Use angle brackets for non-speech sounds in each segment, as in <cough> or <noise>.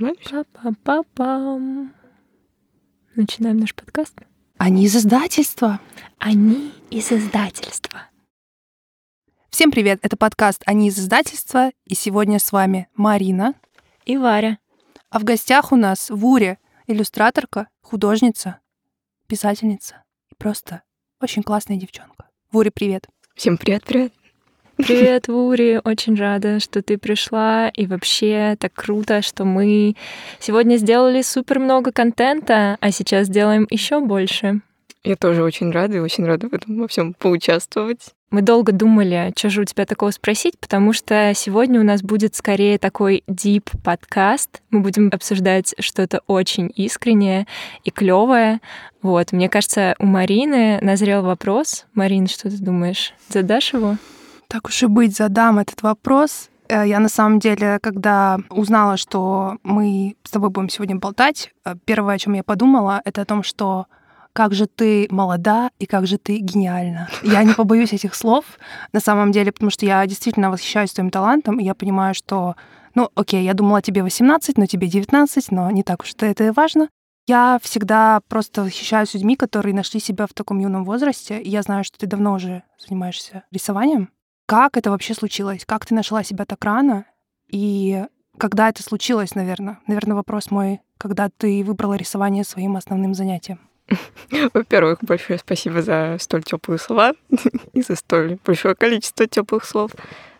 Па-па-па-пам. Начинаем наш подкаст. Они из издательства. Они из издательства. Всем привет, это подкаст «Они из издательства», и сегодня с вами Марина. И Варя. А в гостях у нас Вуря, иллюстраторка, художница, писательница и просто очень классная девчонка. Вуря, привет. Всем привет-привет. Привет, Вури. Очень рада, что ты пришла. И вообще так круто, что мы сегодня сделали супер много контента, а сейчас делаем еще больше. Я тоже очень рада и очень рада в этом во всем поучаствовать. Мы долго думали, что же у тебя такого спросить, потому что сегодня у нас будет скорее такой deep подкаст. Мы будем обсуждать что-то очень искреннее и клевое. Вот, мне кажется, у Марины назрел вопрос. Марин, что ты думаешь? Задашь его? Так уж и быть, задам этот вопрос. Э, Я на самом деле, когда узнала, что мы с тобой будем сегодня болтать, э, первое, о чем я подумала, это о том, что как же ты молода и как же ты гениальна. Я не побоюсь этих слов на самом деле, потому что я действительно восхищаюсь твоим талантом, и я понимаю, что, ну, окей, я думала, тебе 18, но тебе 19, но не так уж это, и важно. Я всегда просто восхищаюсь людьми, которые нашли себя в таком юном возрасте. И я знаю, что ты давно уже занимаешься рисованием. Как это вообще случилось? Как ты нашла себя так рано? И когда это случилось, наверное? Наверное, вопрос мой, когда ты выбрала рисование своим основным занятием? <laughs> Во-первых, большое спасибо за столь теплые слова <laughs> и за столь большое количество теплых слов.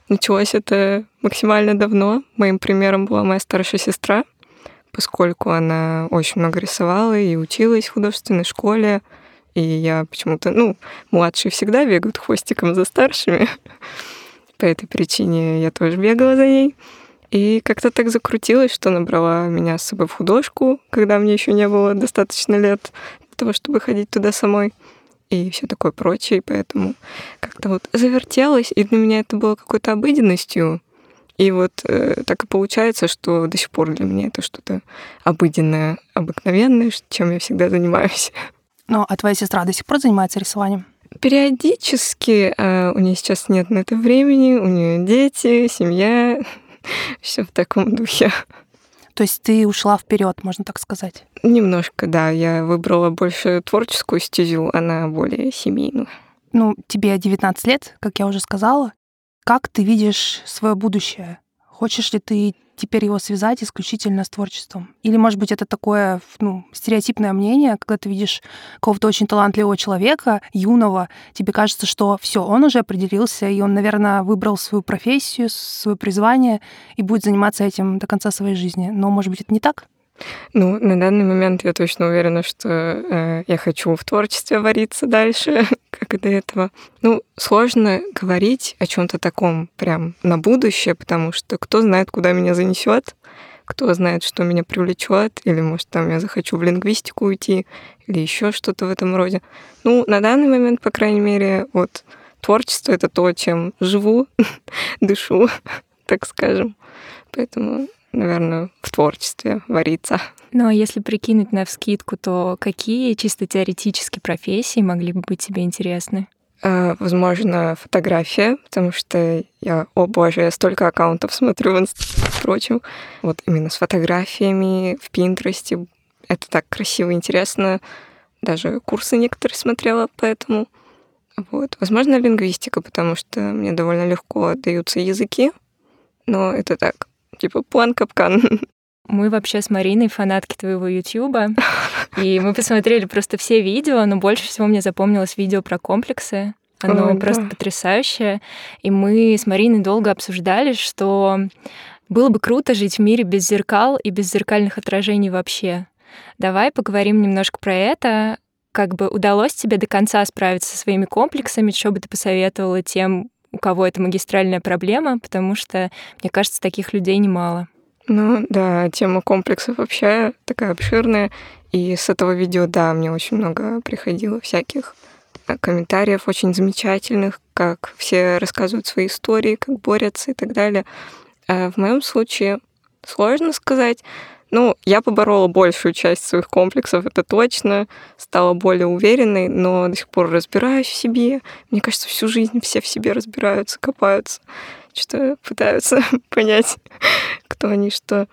Началось это максимально давно. Моим примером была моя старшая сестра, поскольку она очень много рисовала и училась в художественной школе. И я почему-то, ну, младшие всегда бегают хвостиком за старшими. <laughs> По этой причине я тоже бегала за ней. И как-то так закрутилось, что набрала меня с собой в художку, когда мне еще не было достаточно лет для того, чтобы ходить туда самой. И все такое прочее. И поэтому как-то вот завертелось, и для меня это было какой-то обыденностью. И вот э, так и получается, что до сих пор для меня это что-то обыденное, обыкновенное, чем я всегда занимаюсь. <laughs> Ну, а твоя сестра до сих пор занимается рисованием? Периодически э, у нее сейчас нет на это времени, у нее дети, семья, <laughs> все в таком духе. То есть ты ушла вперед, можно так сказать? Немножко, да. Я выбрала больше творческую стезю, она более семейную. Ну, тебе 19 лет, как я уже сказала. Как ты видишь свое будущее? Хочешь ли ты теперь его связать исключительно с творчеством? Или, может быть, это такое ну, стереотипное мнение, когда ты видишь какого-то очень талантливого человека, юного, тебе кажется, что все, он уже определился, и он, наверное, выбрал свою профессию, свое призвание и будет заниматься этим до конца своей жизни. Но, может быть, это не так? Ну, на данный момент я точно уверена, что э, я хочу в творчестве вариться дальше, <laughs> как и до этого. Ну, сложно говорить о чем-то таком прям на будущее, потому что кто знает, куда меня занесет, кто знает, что меня привлечет, или, может, там я захочу в лингвистику уйти, или еще что-то в этом роде. Ну, на данный момент, по крайней мере, вот творчество — это то, чем живу, <laughs> дышу, <laughs> так скажем. Поэтому наверное, в творчестве вариться. Ну а если прикинуть на вскидку, то какие чисто теоретически профессии могли бы быть тебе интересны? А, возможно, фотография, потому что я, о боже, я столько аккаунтов смотрю в Инстаграме, впрочем. Вот именно с фотографиями в Пинтересте. Это так красиво, интересно. Даже курсы некоторые смотрела, поэтому... Вот. Возможно, лингвистика, потому что мне довольно легко даются языки. Но это так, типа план-капкан. <laughs> Мы вообще с Мариной фанатки твоего Ютьюба, и мы посмотрели просто все видео, но больше всего мне запомнилось видео про комплексы. Оно Ой, просто да. потрясающее. И мы с Мариной долго обсуждали, что было бы круто жить в мире без зеркал и без зеркальных отражений вообще. Давай поговорим немножко про это. Как бы удалось тебе до конца справиться со своими комплексами? Что бы ты посоветовала тем, у кого это магистральная проблема? Потому что, мне кажется, таких людей немало. Ну да, тема комплексов вообще такая обширная. И с этого видео, да, мне очень много приходило всяких э, комментариев очень замечательных, как все рассказывают свои истории, как борются и так далее. А в моем случае сложно сказать. Ну, я поборола большую часть своих комплексов, это точно, стала более уверенной, но до сих пор разбираюсь в себе. Мне кажется, всю жизнь все в себе разбираются, копаются, что пытаются <laughs> понять, кто они, что.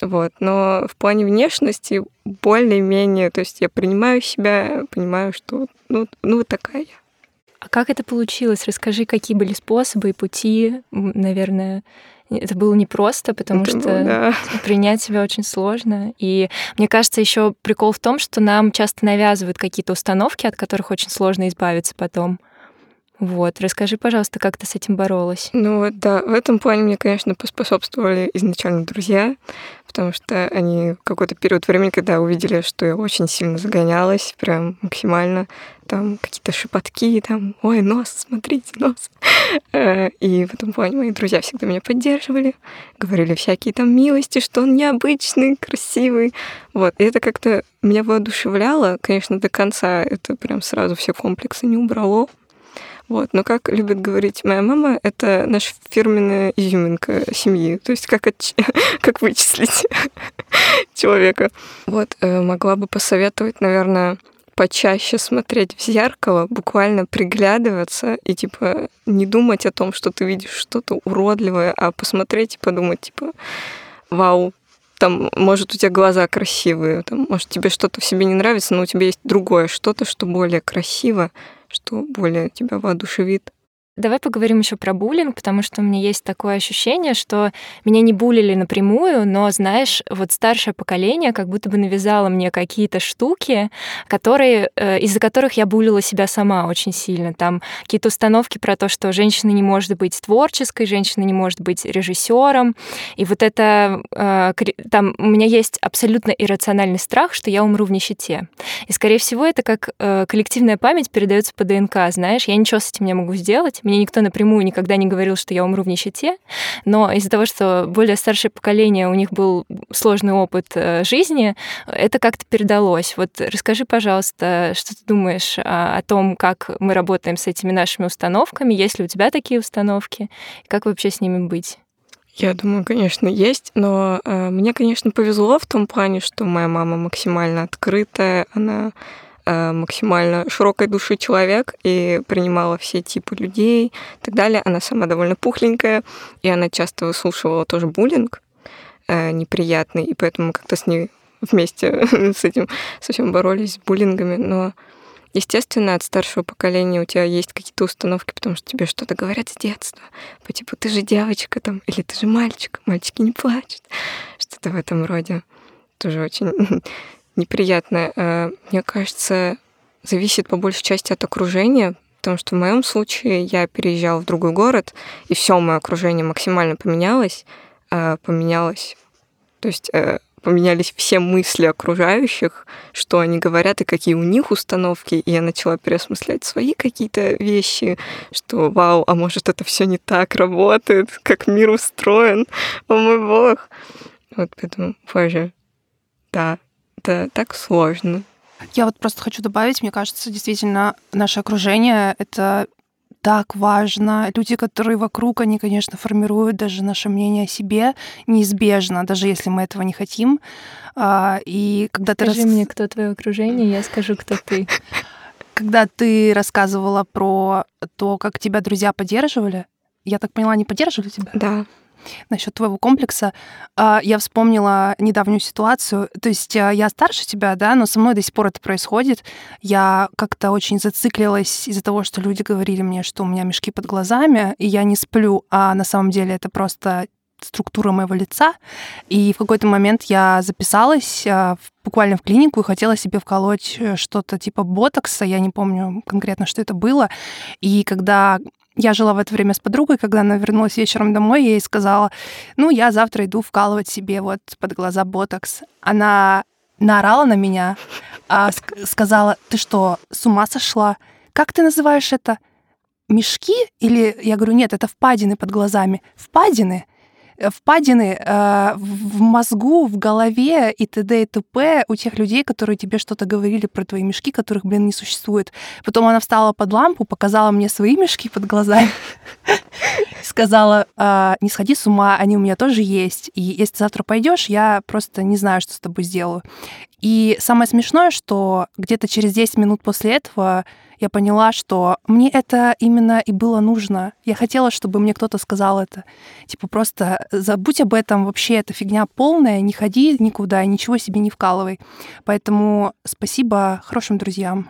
Вот. Но в плане внешности более-менее, то есть я принимаю себя, понимаю, что ну, ну вот такая я. А как это получилось? Расскажи, какие были способы и пути, наверное, это было непросто, потому это что было, да. <laughs> принять себя очень сложно. И мне кажется, еще прикол в том, что нам часто навязывают какие-то установки, от которых очень сложно избавиться потом. Вот, расскажи, пожалуйста, как ты с этим боролась? Ну вот, да, в этом плане мне, конечно, поспособствовали изначально друзья, потому что они какой-то период времени, когда увидели, что я очень сильно загонялась, прям максимально, там какие-то шепотки, там, ой, нос, смотрите, нос. <laughs> Э, и в этом плане мои друзья всегда меня поддерживали, говорили всякие там милости, что он необычный, красивый. Вот, и это как-то меня воодушевляло, конечно, до конца это прям сразу все комплексы не убрало, вот. Но как любит говорить моя мама, это наша фирменная изюминка семьи. То есть как, от... <laughs> как вычислить <laughs> человека. Вот. Э, могла бы посоветовать, наверное, почаще смотреть в зеркало, буквально приглядываться и, типа, не думать о том, что ты видишь что-то уродливое, а посмотреть и подумать, типа, вау, там, может, у тебя глаза красивые, там, может, тебе что-то в себе не нравится, но у тебя есть другое что-то, что более красиво, что более тебя воодушевит. Давай поговорим еще про буллинг, потому что у меня есть такое ощущение, что меня не булили напрямую, но, знаешь, вот старшее поколение как будто бы навязало мне какие-то штуки, которые, э, из-за которых я булила себя сама очень сильно. Там какие-то установки про то, что женщина не может быть творческой, женщина не может быть режиссером. И вот это... Э, там у меня есть абсолютно иррациональный страх, что я умру в нищете. И, скорее всего, это как э, коллективная память передается по ДНК, знаешь. Я ничего с этим не могу сделать, мне никто напрямую никогда не говорил, что я умру в нищете, но из-за того, что более старшее поколение, у них был сложный опыт э, жизни, это как-то передалось. Вот расскажи, пожалуйста, что ты думаешь о, о том, как мы работаем с этими нашими установками, есть ли у тебя такие установки, как вообще с ними быть? Я думаю, конечно, есть, но э, мне, конечно, повезло в том плане, что моя мама максимально открытая, она максимально широкой души человек и принимала все типы людей и так далее. Она сама довольно пухленькая, и она часто выслушивала тоже буллинг э, неприятный, и поэтому как-то с ней вместе <laughs> с этим совсем боролись с буллингами. Но, естественно, от старшего поколения у тебя есть какие-то установки, потому что тебе что-то говорят с детства. По типу, ты же девочка там, или ты же мальчик, мальчики не плачут. Что-то в этом роде. Тоже очень <laughs> неприятное, э, мне кажется, зависит по большей части от окружения, потому что в моем случае я переезжала в другой город, и все мое окружение максимально поменялось, э, поменялось, то есть э, поменялись все мысли окружающих, что они говорят и какие у них установки, и я начала переосмыслять свои какие-то вещи, что вау, а может это все не так работает, как мир устроен, о мой бог. Вот поэтому, боже, да, это так сложно. Я вот просто хочу добавить, мне кажется, действительно, наше окружение — это так важно. Люди, которые вокруг, они, конечно, формируют даже наше мнение о себе неизбежно, даже если мы этого не хотим. А, и когда ты Скажи мне, кто твое окружение, я скажу, кто ты. <laughs> Когда ты рассказывала про то, как тебя друзья поддерживали, я так поняла, они поддерживали тебя? Да насчет твоего комплекса, а, я вспомнила недавнюю ситуацию. То есть а, я старше тебя, да, но со мной до сих пор это происходит. Я как-то очень зациклилась из-за того, что люди говорили мне, что у меня мешки под глазами, и я не сплю, а на самом деле это просто структура моего лица. И в какой-то момент я записалась а, буквально в клинику и хотела себе вколоть э, что-то типа ботокса. Я не помню конкретно, что это было. И когда я жила в это время с подругой, когда она вернулась вечером домой, я ей сказала, ну, я завтра иду вкалывать себе вот под глаза ботокс. Она наорала на меня, а сказала, ты что, с ума сошла? Как ты называешь это? Мешки? Или я говорю, нет, это впадины под глазами. Впадины? Впадины э, в мозгу, в голове и т.д. и т.п. у тех людей, которые тебе что-то говорили про твои мешки, которых, блин, не существует. Потом она встала под лампу, показала мне свои мешки под глазами, <laughs> сказала, э, не сходи с ума, они у меня тоже есть, и если завтра пойдешь, я просто не знаю, что с тобой сделаю. И самое смешное, что где-то через 10 минут после этого я поняла, что мне это именно и было нужно. Я хотела, чтобы мне кто-то сказал это. Типа просто забудь об этом, вообще это фигня полная, не ходи никуда, ничего себе не вкалывай. Поэтому спасибо хорошим друзьям.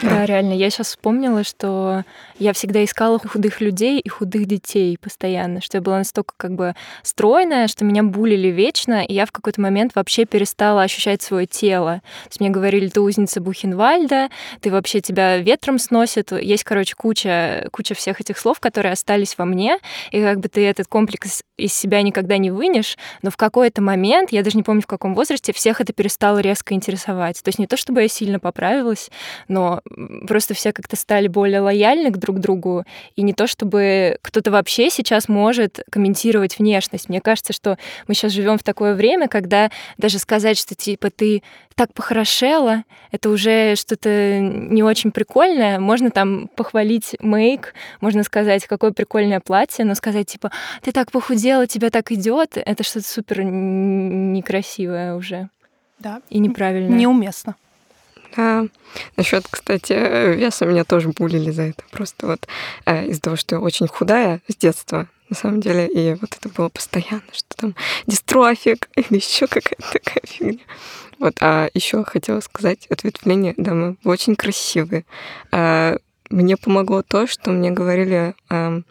Да, <laughs> реально. Я сейчас вспомнила, что я всегда искала худых людей и худых детей постоянно, что я была настолько как бы стройная, что меня булили вечно, и я в какой-то момент вообще перестала ощущать свое тело. То есть мне говорили, ты узница Бухенвальда, ты вообще тебя ветром сносит. Есть, короче, куча, куча всех этих слов, которые остались во мне, и как бы ты этот комплекс из себя никогда не вынешь, но в какой-то момент, я даже не помню в каком возрасте, всех это перестало резко интересовать. То есть не то, чтобы я сильно поправилась, но просто все как-то стали более лояльны к друг другу, и не то, чтобы кто-то вообще сейчас может комментировать внешность. Мне кажется, что мы сейчас живем в такое время, когда даже сказать, что типа ты так похорошела, это уже что-то не очень прикольное. Можно там похвалить мейк, можно сказать, какое прикольное платье, но сказать типа ты так похудела, тебя так идет, это что-то супер некрасивое уже. Да. И неправильно. Неуместно. Да. Насчет, кстати, веса меня тоже булили за это. Просто вот э, из-за того, что я очень худая с детства, на самом деле, и вот это было постоянно, что там дистрофик или еще какая-то такая фигня. Вот, а еще хотела сказать ответвление, да, мы очень красивые. А, мне помогло то, что мне говорили, а,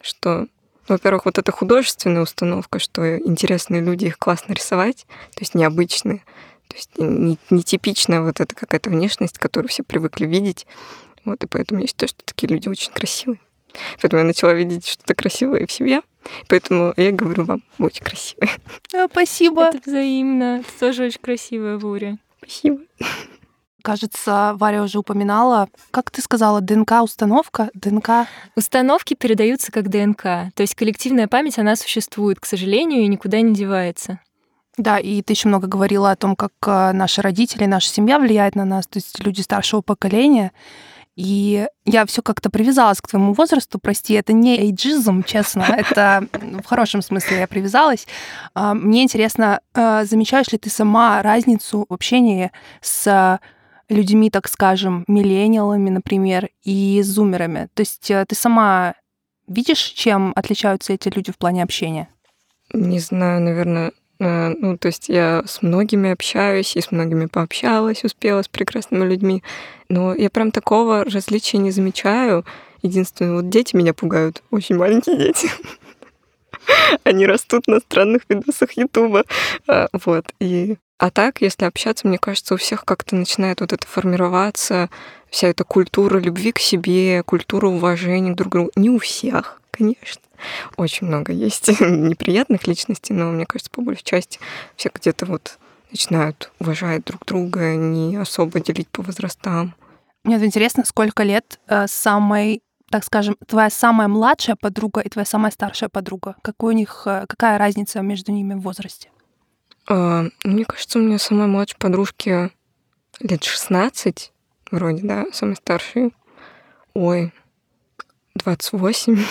что во-первых, вот эта художественная установка, что интересные люди, их классно рисовать, то есть необычные. То есть не, не типичная вот эта какая-то внешность, которую все привыкли видеть. Вот, и поэтому я считаю, что такие люди очень красивые. Поэтому я начала видеть что-то красивое в себе. Поэтому я говорю вам, вы очень красивые. <laughs> А, спасибо. Это взаимно. Ты тоже очень красивая, Вуря. Спасибо. Кажется, Варя уже упоминала, как ты сказала, ДНК-установка? ДНК? Установки передаются как ДНК. То есть коллективная память, она существует, к сожалению, и никуда не девается. Да, и ты еще много говорила о том, как э, наши родители, наша семья влияет на нас, то есть люди старшего поколения. И я все как-то привязалась к твоему возрасту, прости, это не эйджизм, честно, <laughs> это в хорошем смысле я привязалась. А, мне интересно, э, замечаешь ли ты сама разницу в общении с людьми, так скажем, миллениалами, например, и зумерами? То есть э, ты сама видишь, чем отличаются эти люди в плане общения? Не знаю, наверное, ну, то есть я с многими общаюсь и с многими пообщалась, успела с прекрасными людьми. Но я прям такого различия не замечаю. Единственное, вот дети меня пугают. Очень маленькие дети. <laughs> <laughs> Они растут на странных видосах Ютуба. А, вот. И... А так, если общаться, мне кажется, у всех как-то начинает вот это формироваться, вся эта культура любви к себе, культура уважения друг к другу. Не у всех, конечно. Очень много есть <laughs> неприятных личностей, но мне кажется, по большей части все где-то вот начинают уважать друг друга, не особо делить по возрастам. Мне интересно, сколько лет э, самой, так скажем, твоя самая младшая подруга и твоя самая старшая подруга? Какой у них, э, какая разница между ними в возрасте? Э, мне кажется, у меня самой младшей подружке лет 16, вроде, да, самой старшей. Ой, 28.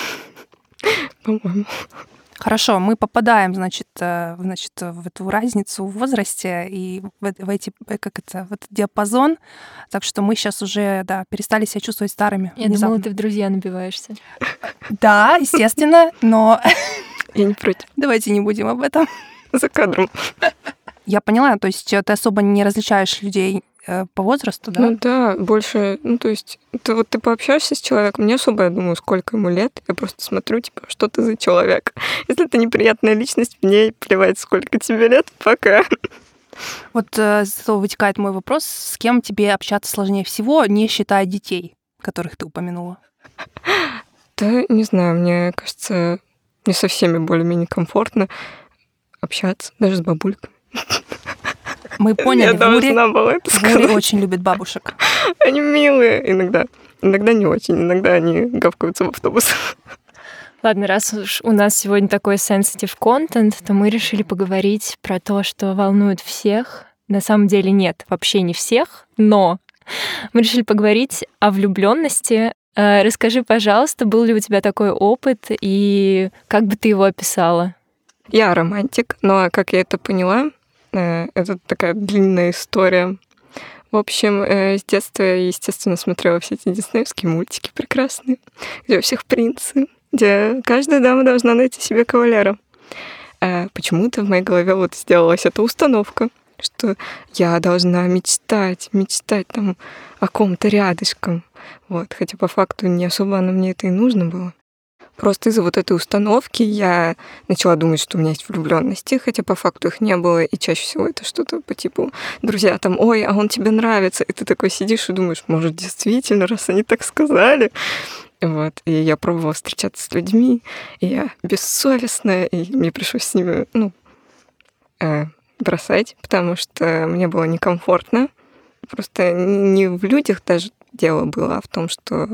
<laughs> По-моему. Хорошо, мы попадаем, значит, э, значит, в эту разницу в возрасте и в, в эти, э, как это, в этот диапазон. Так что мы сейчас уже, да, перестали себя чувствовать старыми. Я внезапно. думала, ты в друзья набиваешься. Да, естественно, но... <laughs> Я не против. Давайте не будем об этом. За кадром. Я поняла, то есть ты особо не различаешь людей Э, по возрасту, да? Ну да, больше, ну то есть, ты вот ты пообщаешься с человеком, не особо я думаю, сколько ему лет, я просто смотрю, типа, что ты за человек. <laughs> Если это неприятная личность, мне плевать, сколько тебе лет, пока. Вот э, с этого вытекает мой вопрос, с кем тебе общаться сложнее всего, не считая детей, которых ты упомянула? Да, не знаю, мне кажется, не со всеми более-менее комфортно общаться, даже с бабульками. <laughs> Мы поняли, Я должна была это сказать. очень любит бабушек. <laughs> Они милые иногда. Иногда не очень, иногда они гавкаются в автобусах. <laughs> Ладно, раз уж у нас сегодня такой sensitive контент, то мы решили поговорить про то, что волнует всех. На самом деле нет, вообще не всех, но <laughs> мы решили поговорить о влюбленности. Э, расскажи, пожалуйста, был ли у тебя такой опыт и как бы ты его описала? Я романтик, но как я это поняла, это такая длинная история. В общем, э, с детства я, естественно, смотрела все эти диснеевские мультики прекрасные, где у всех принцы, где каждая дама должна найти себе кавалера. Э, почему-то в моей голове вот сделалась эта установка, что я должна мечтать, мечтать там о ком-то рядышком. Вот, хотя по факту не особо оно мне это и нужно было. Просто из-за вот этой установки я начала думать, что у меня есть влюбленности, хотя по факту их не было, и чаще всего это что-то по типу друзья там, ой, а он тебе нравится, и ты такой сидишь и думаешь, может, действительно, раз они так сказали. Вот, и я пробовала встречаться с людьми, и я бессовестная, и мне пришлось с ними, ну, э, бросать, потому что мне было некомфортно. Просто не в людях даже дело было, а в том, что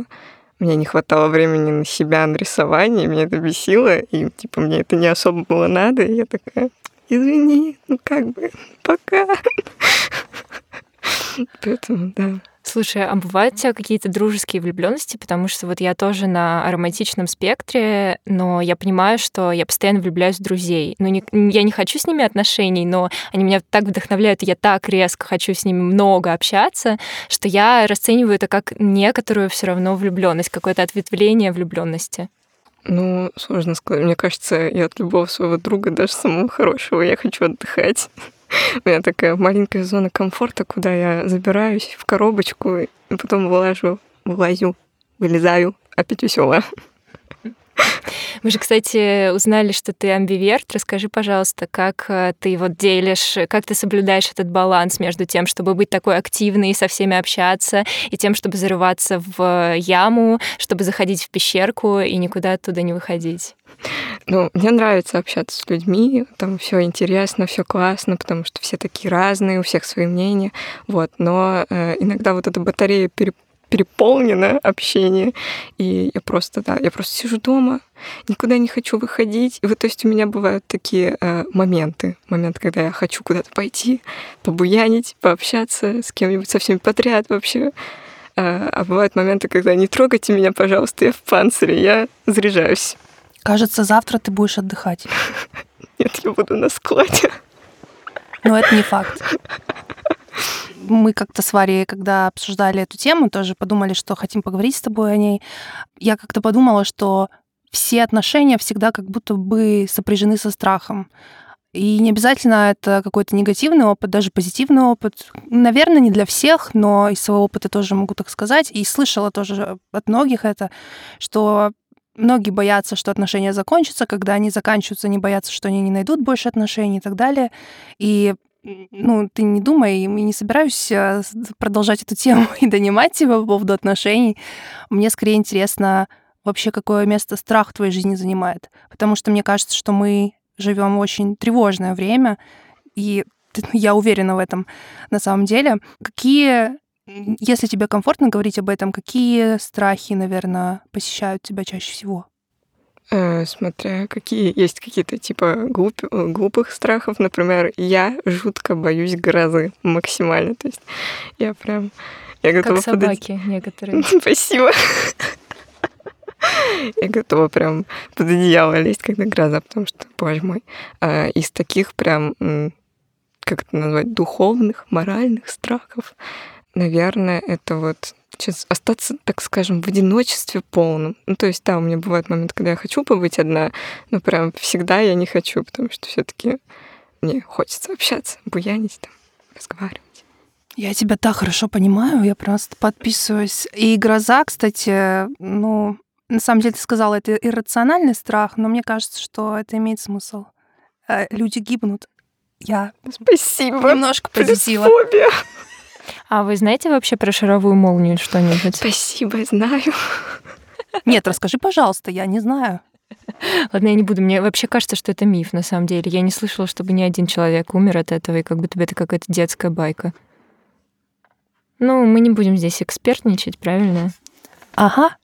мне не хватало времени на себя, на рисование, меня это бесило, и типа мне это не особо было надо, и я такая, извини, ну как бы, пока. <laughs> Поэтому, да. Слушай, а бывают у тебя какие-то дружеские влюбленности? Потому что вот я тоже на романтичном спектре, но я понимаю, что я постоянно влюбляюсь в друзей. Ну, не, я не хочу с ними отношений, но они меня так вдохновляют, и я так резко хочу с ними много общаться, что я расцениваю это как некоторую все равно влюбленность, какое-то ответвление влюбленности. Ну, сложно сказать. Мне кажется, я от любого своего друга, даже самого хорошего, я хочу отдыхать. <laughs> У меня такая маленькая зона комфорта, куда я забираюсь в коробочку и потом вылажу, вылазю, вылезаю, опять веселая. Мы же, кстати, узнали, что ты амбиверт. Расскажи, пожалуйста, как э, ты вот делишь, как ты соблюдаешь этот баланс между тем, чтобы быть такой активной и со всеми общаться, и тем, чтобы зарываться в яму, чтобы заходить в пещерку и никуда оттуда не выходить? Ну, мне нравится общаться с людьми, там все интересно, все классно, потому что все такие разные, у всех свои мнения, вот. Но э, иногда вот эта батарея переп переполнено общение. И я просто, да, я просто сижу дома, никуда не хочу выходить. И вот, то есть у меня бывают такие э, моменты, момент, когда я хочу куда-то пойти, побуянить, пообщаться с кем-нибудь, со всеми подряд вообще. А, а бывают моменты, когда не трогайте меня, пожалуйста, я в панцире, я заряжаюсь. Кажется, завтра ты будешь отдыхать. <laughs> Нет, я буду на складе. Но это не факт мы как-то с Варей, когда обсуждали эту тему, тоже подумали, что хотим поговорить с тобой о ней. Я как-то подумала, что все отношения всегда как будто бы сопряжены со страхом. И не обязательно это какой-то негативный опыт, даже позитивный опыт. Наверное, не для всех, но из своего опыта тоже могу так сказать. И слышала тоже от многих это, что многие боятся, что отношения закончатся, когда они заканчиваются, они боятся, что они не найдут больше отношений и так далее. И ну, ты не думай, я не собираюсь э, продолжать эту тему <laughs> и донимать тебя по поводу отношений. Мне скорее интересно вообще, какое место страх в твоей жизни занимает. Потому что мне кажется, что мы живем очень тревожное время, и я уверена в этом на самом деле. Какие, если тебе комфортно говорить об этом, какие страхи, наверное, посещают тебя чаще всего? Э, смотря какие есть какие-то типа глуп, глупых страхов. Например, я жутко боюсь грозы максимально. То есть я прям... Я готова как собаки под... некоторые. <laughs> Спасибо. Я готова прям под одеяло лезть, когда гроза, потому что, боже мой, а из таких прям, как это назвать, духовных, моральных страхов, наверное, это вот сейчас остаться, так скажем, в одиночестве полном. Ну, то есть, да, у меня бывает момент, когда я хочу побыть одна, но прям всегда я не хочу, потому что все таки мне хочется общаться, буянить там, разговаривать. Я тебя так хорошо понимаю, я просто подписываюсь. И гроза, кстати, ну, на самом деле ты сказала, это иррациональный страх, но мне кажется, что это имеет смысл. Э, люди гибнут. Я Спасибо. немножко позитива. А вы знаете вообще про шаровую молнию что-нибудь? Спасибо, знаю. Нет, расскажи, пожалуйста, я не знаю. Ладно, я не буду. Мне вообще кажется, что это миф, на самом деле. Я не слышала, чтобы ни один человек умер от этого, и как будто бы это какая-то детская байка. Ну, мы не будем здесь экспертничать, правильно? Ага.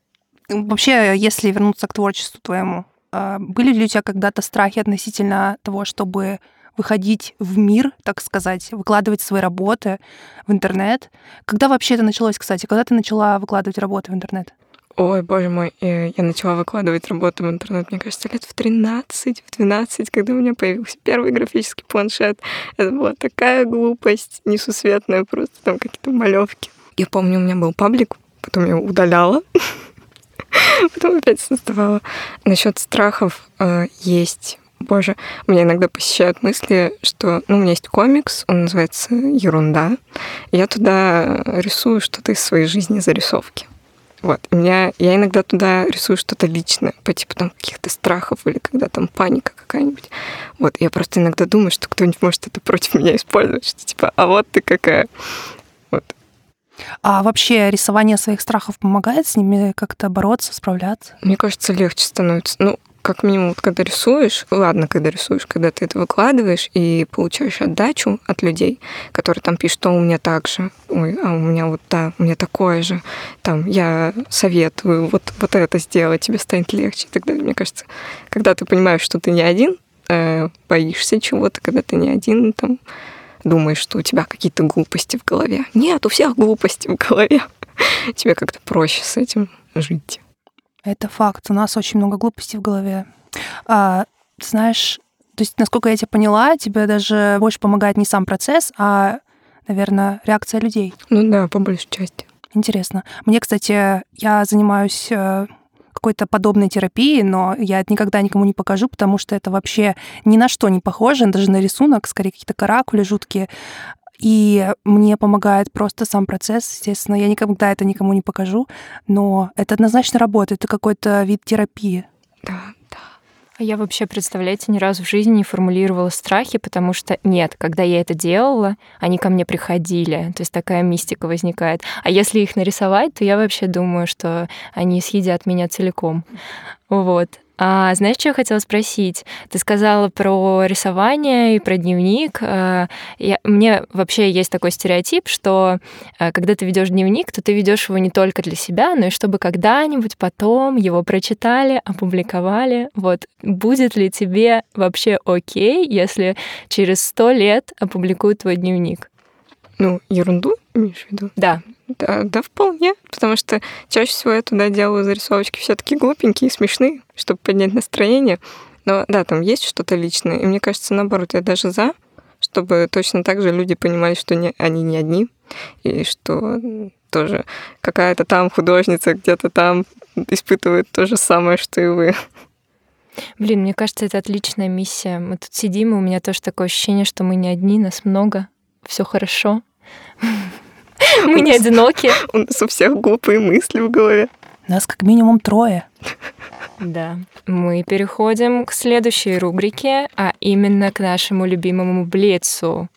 Вообще, если вернуться к творчеству твоему, а, были ли у тебя когда-то страхи относительно того, чтобы выходить в мир, так сказать, выкладывать свои работы в интернет. Когда вообще это началось, кстати? Когда ты начала выкладывать работы в интернет? Ой, боже мой, э, я начала выкладывать работу в интернет, мне кажется, лет в 13, в 12, когда у меня появился первый графический планшет. Это была такая глупость несусветная, просто там какие-то малевки. Я помню, у меня был паблик, потом я удаляла, <laughs> потом опять создавала. Насчет страхов э, есть Боже, меня иногда посещают мысли, что ну, у меня есть комикс, он называется «Ерунда». Я туда рисую что-то из своей жизни зарисовки. Вот. У меня, я иногда туда рисую что-то личное, по типу там каких-то страхов или когда там паника какая-нибудь. Вот. Я просто иногда думаю, что кто-нибудь может это против меня использовать, что типа, а вот ты какая. Вот. А вообще рисование своих страхов помогает с ними как-то бороться, справляться? Мне кажется, легче становится. Ну, как минимум, когда рисуешь, ладно, когда рисуешь, когда ты это выкладываешь и получаешь отдачу от людей, которые там пишут, что у меня так же, ой, а у меня вот да, у меня такое же, там, я советую вот, вот это сделать, тебе станет легче и так далее. Мне кажется, когда ты понимаешь, что ты не один, э, боишься чего-то, когда ты не один, там, думаешь, что у тебя какие-то глупости в голове. Нет, у всех глупости в голове. <laughs> Тебе как-то проще с этим жить. Это факт. У нас очень много глупостей в голове. А, знаешь, то есть, насколько я тебя поняла, тебе даже больше помогает не сам процесс, а, наверное, реакция людей. Ну да, по большей части. Интересно. Мне, кстати, я занимаюсь э, какой-то подобной терапией, но я это никогда никому не покажу, потому что это вообще ни на что не похоже, даже на рисунок, скорее какие-то каракули жуткие. И мне помогает просто сам процесс, естественно. Я никогда это никому не покажу, но это однозначно работает. Это какой-то вид терапии. Да, да. А я вообще, представляете, ни разу в жизни не формулировала страхи, потому что нет, когда я это делала, они ко мне приходили. То есть такая мистика возникает. А если их нарисовать, то я вообще думаю, что они съедят меня целиком. Вот. А знаешь, что я хотела спросить? Ты сказала про рисование и про дневник. А, я, мне вообще есть такой стереотип, что а, когда ты ведешь дневник, то ты ведешь его не только для себя, но и чтобы когда-нибудь потом его прочитали, опубликовали. Вот будет ли тебе вообще окей, если через сто лет опубликуют твой дневник? Ну, ерунду имеешь в виду? Да. Да, да, вполне. Потому что чаще всего я туда делаю зарисовочки все таки глупенькие и смешные, чтобы поднять настроение. Но да, там есть что-то личное. И мне кажется, наоборот, я даже за, чтобы точно так же люди понимали, что не, они не одни, и что тоже какая-то там художница где-то там испытывает то же самое, что и вы. Блин, мне кажется, это отличная миссия. Мы тут сидим, и у меня тоже такое ощущение, что мы не одни, нас много, все хорошо. <laughs> Мы не одиноки. <laughs> У нас у всех глупые мысли в голове. Нас как минимум трое. <laughs> Да. Мы переходим к следующей рубрике, а именно к нашему любимому Блицу.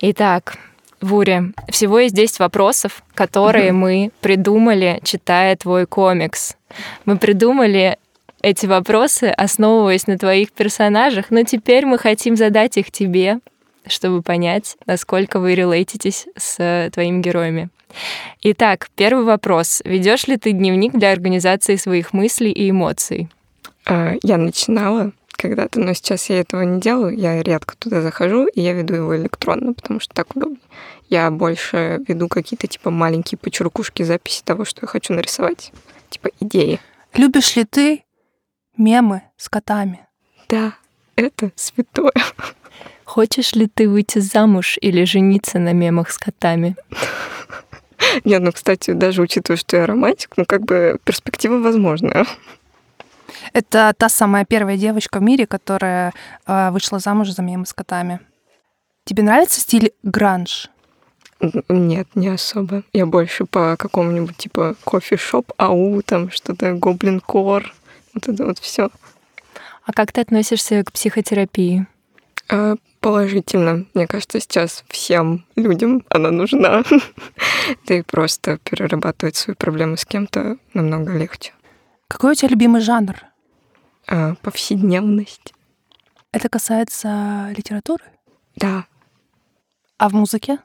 Итак, Вуре, всего есть 10 вопросов, которые мы придумали, читая твой комикс. Мы придумали эти вопросы, основываясь на твоих персонажах, но теперь мы хотим задать их тебе, чтобы понять, насколько вы релейтитесь с э, твоими героями. Итак, первый вопрос. Ведешь ли ты дневник для организации своих мыслей и эмоций? А, я начинала когда-то, но сейчас я этого не делаю. Я редко туда захожу, и я веду его электронно, потому что так удобнее. Я больше веду какие-то типа маленькие почеркушки записи того, что я хочу нарисовать. Типа идеи. Любишь ли ты мемы с котами? Да, это святое. Хочешь ли ты выйти замуж или жениться на мемах с котами? Не, ну, кстати, даже учитывая, что я романтик, ну, как бы перспектива возможная. Это та самая первая девочка в мире, которая э, вышла замуж за мемы с котами. Тебе нравится стиль гранж? Нет, не особо. Я больше по какому-нибудь типа кофе-шоп, ау, там что-то, гоблин-кор, вот это вот все. А как ты относишься к психотерапии? А, положительно. Мне кажется, сейчас всем людям она нужна. <laughs> Да и просто перерабатывать свои проблемы с кем-то намного легче. Какой у тебя любимый жанр? А, повседневность. Это касается литературы? Да. А в музыке?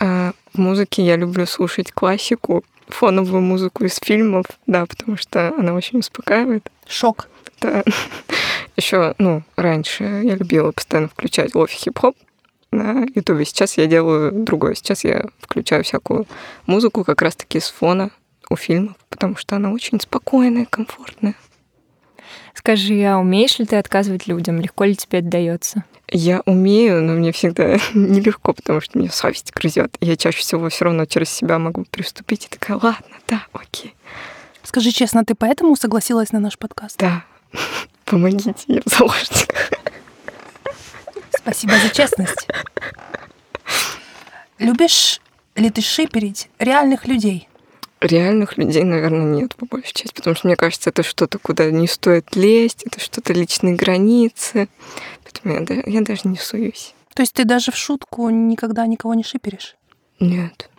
А, в музыке я люблю слушать классику, фоновую музыку из фильмов, да, потому что она очень успокаивает. Шок. Да. <laughs> Еще, ну, раньше я любила постоянно включать лофи хип-хоп на Ютубе. Сейчас я делаю другое. Сейчас я включаю всякую музыку как раз-таки с фона. у фильмов, потому что она очень спокойная, комфортная. Скажи, а умеешь ли ты отказывать людям? Легко ли тебе это дается? Я умею, но мне всегда <laughs> нелегко, потому что мне совесть грызет. Я чаще всего все равно через себя могу приступить и такая, ладно, да, окей. Скажи честно, ты поэтому согласилась на наш подкаст? Да. Помогите, я в заложниках. Спасибо за честность. Любишь ли ты шиперить реальных людей? Реальных людей, наверное, нет, по большей части, потому что мне кажется, это что-то, куда не стоит лезть, это что-то личные границы. Поэтому я, я даже не суюсь. То есть ты даже в шутку никогда никого не шиперишь? Нет.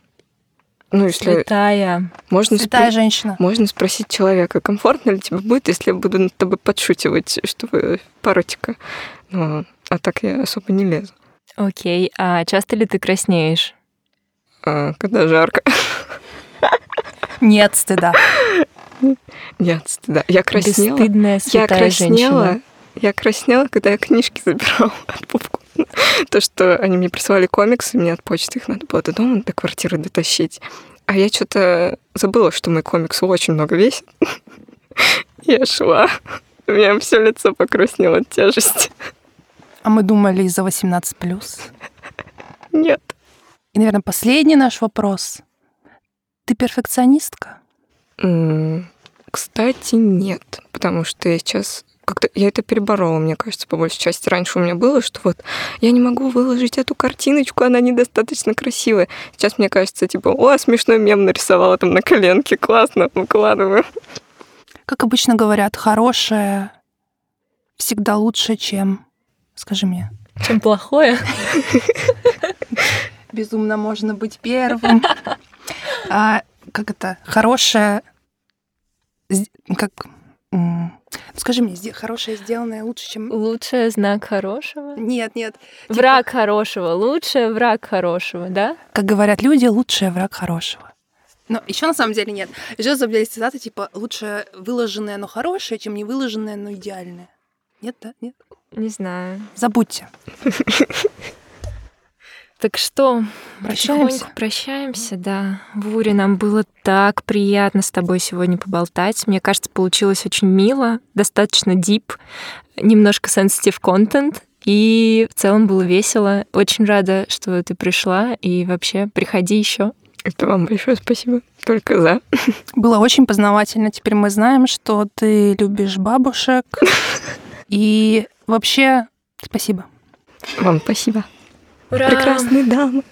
Ну, если... Святая. Можно Святая спро- женщина. Можно спросить человека, комфортно ли тебе будет, если я буду над тобой подшучивать, что вы паротика. Ну, а так я особо не лезу. Окей, а часто ли ты краснеешь? А, когда жарко. Нет стыда. Нет стыда. Я краснела. Бесстыдная Я краснела. женщина. Я краснела, когда я книжки забирала <laughs> от пупку. То, что они мне присылали комиксы, мне от почты их надо было до дома, до квартиры дотащить. А я что-то забыла, что мой комикс очень много весит. <laughs> Я шла. У меня все лицо покраснело от тяжести. А мы думали из-за 18+. Нет. И, наверное, последний наш вопрос. Ты перфекционистка? Кстати, нет. Потому что я сейчас как-то я это переборола, мне кажется, по большей части. Раньше у меня было, что вот я не могу выложить эту картиночку, она недостаточно красивая. Сейчас мне кажется, типа, о, смешной мем нарисовала там на коленке, классно, выкладываю. Как обычно говорят, хорошее всегда лучше, чем... Скажи мне. Чем плохое? Безумно можно быть первым. А, как это? Хорошее... Как... м, Скажи мне, хорошее сделанное лучше, чем... Лучшее знак хорошего. Нет, нет. Типа, Враг хорошего. Лучшее враг хорошего, да? Как говорят люди, лучшее враг хорошего. Но еще на самом деле нет. Еще есть цитата типа лучше выложенное, но хорошее, чем не выложенное, но идеальное. Нет, да? Нет? Не знаю. Забудьте. <laughs> Так что, Прощаемся? прощаемся, да. Вури, нам было так приятно с тобой сегодня поболтать. Мне кажется, получилось очень мило, достаточно дип, немножко sensitive контент, и в целом было весело. Очень рада, что ты пришла, и вообще приходи еще. Это вам большое спасибо. Только за. <laughs> Было очень познавательно. Теперь мы знаем, что ты любишь бабушек. <laughs> И вообще, спасибо. Вам спасибо. Ура! Прекрасные дамы.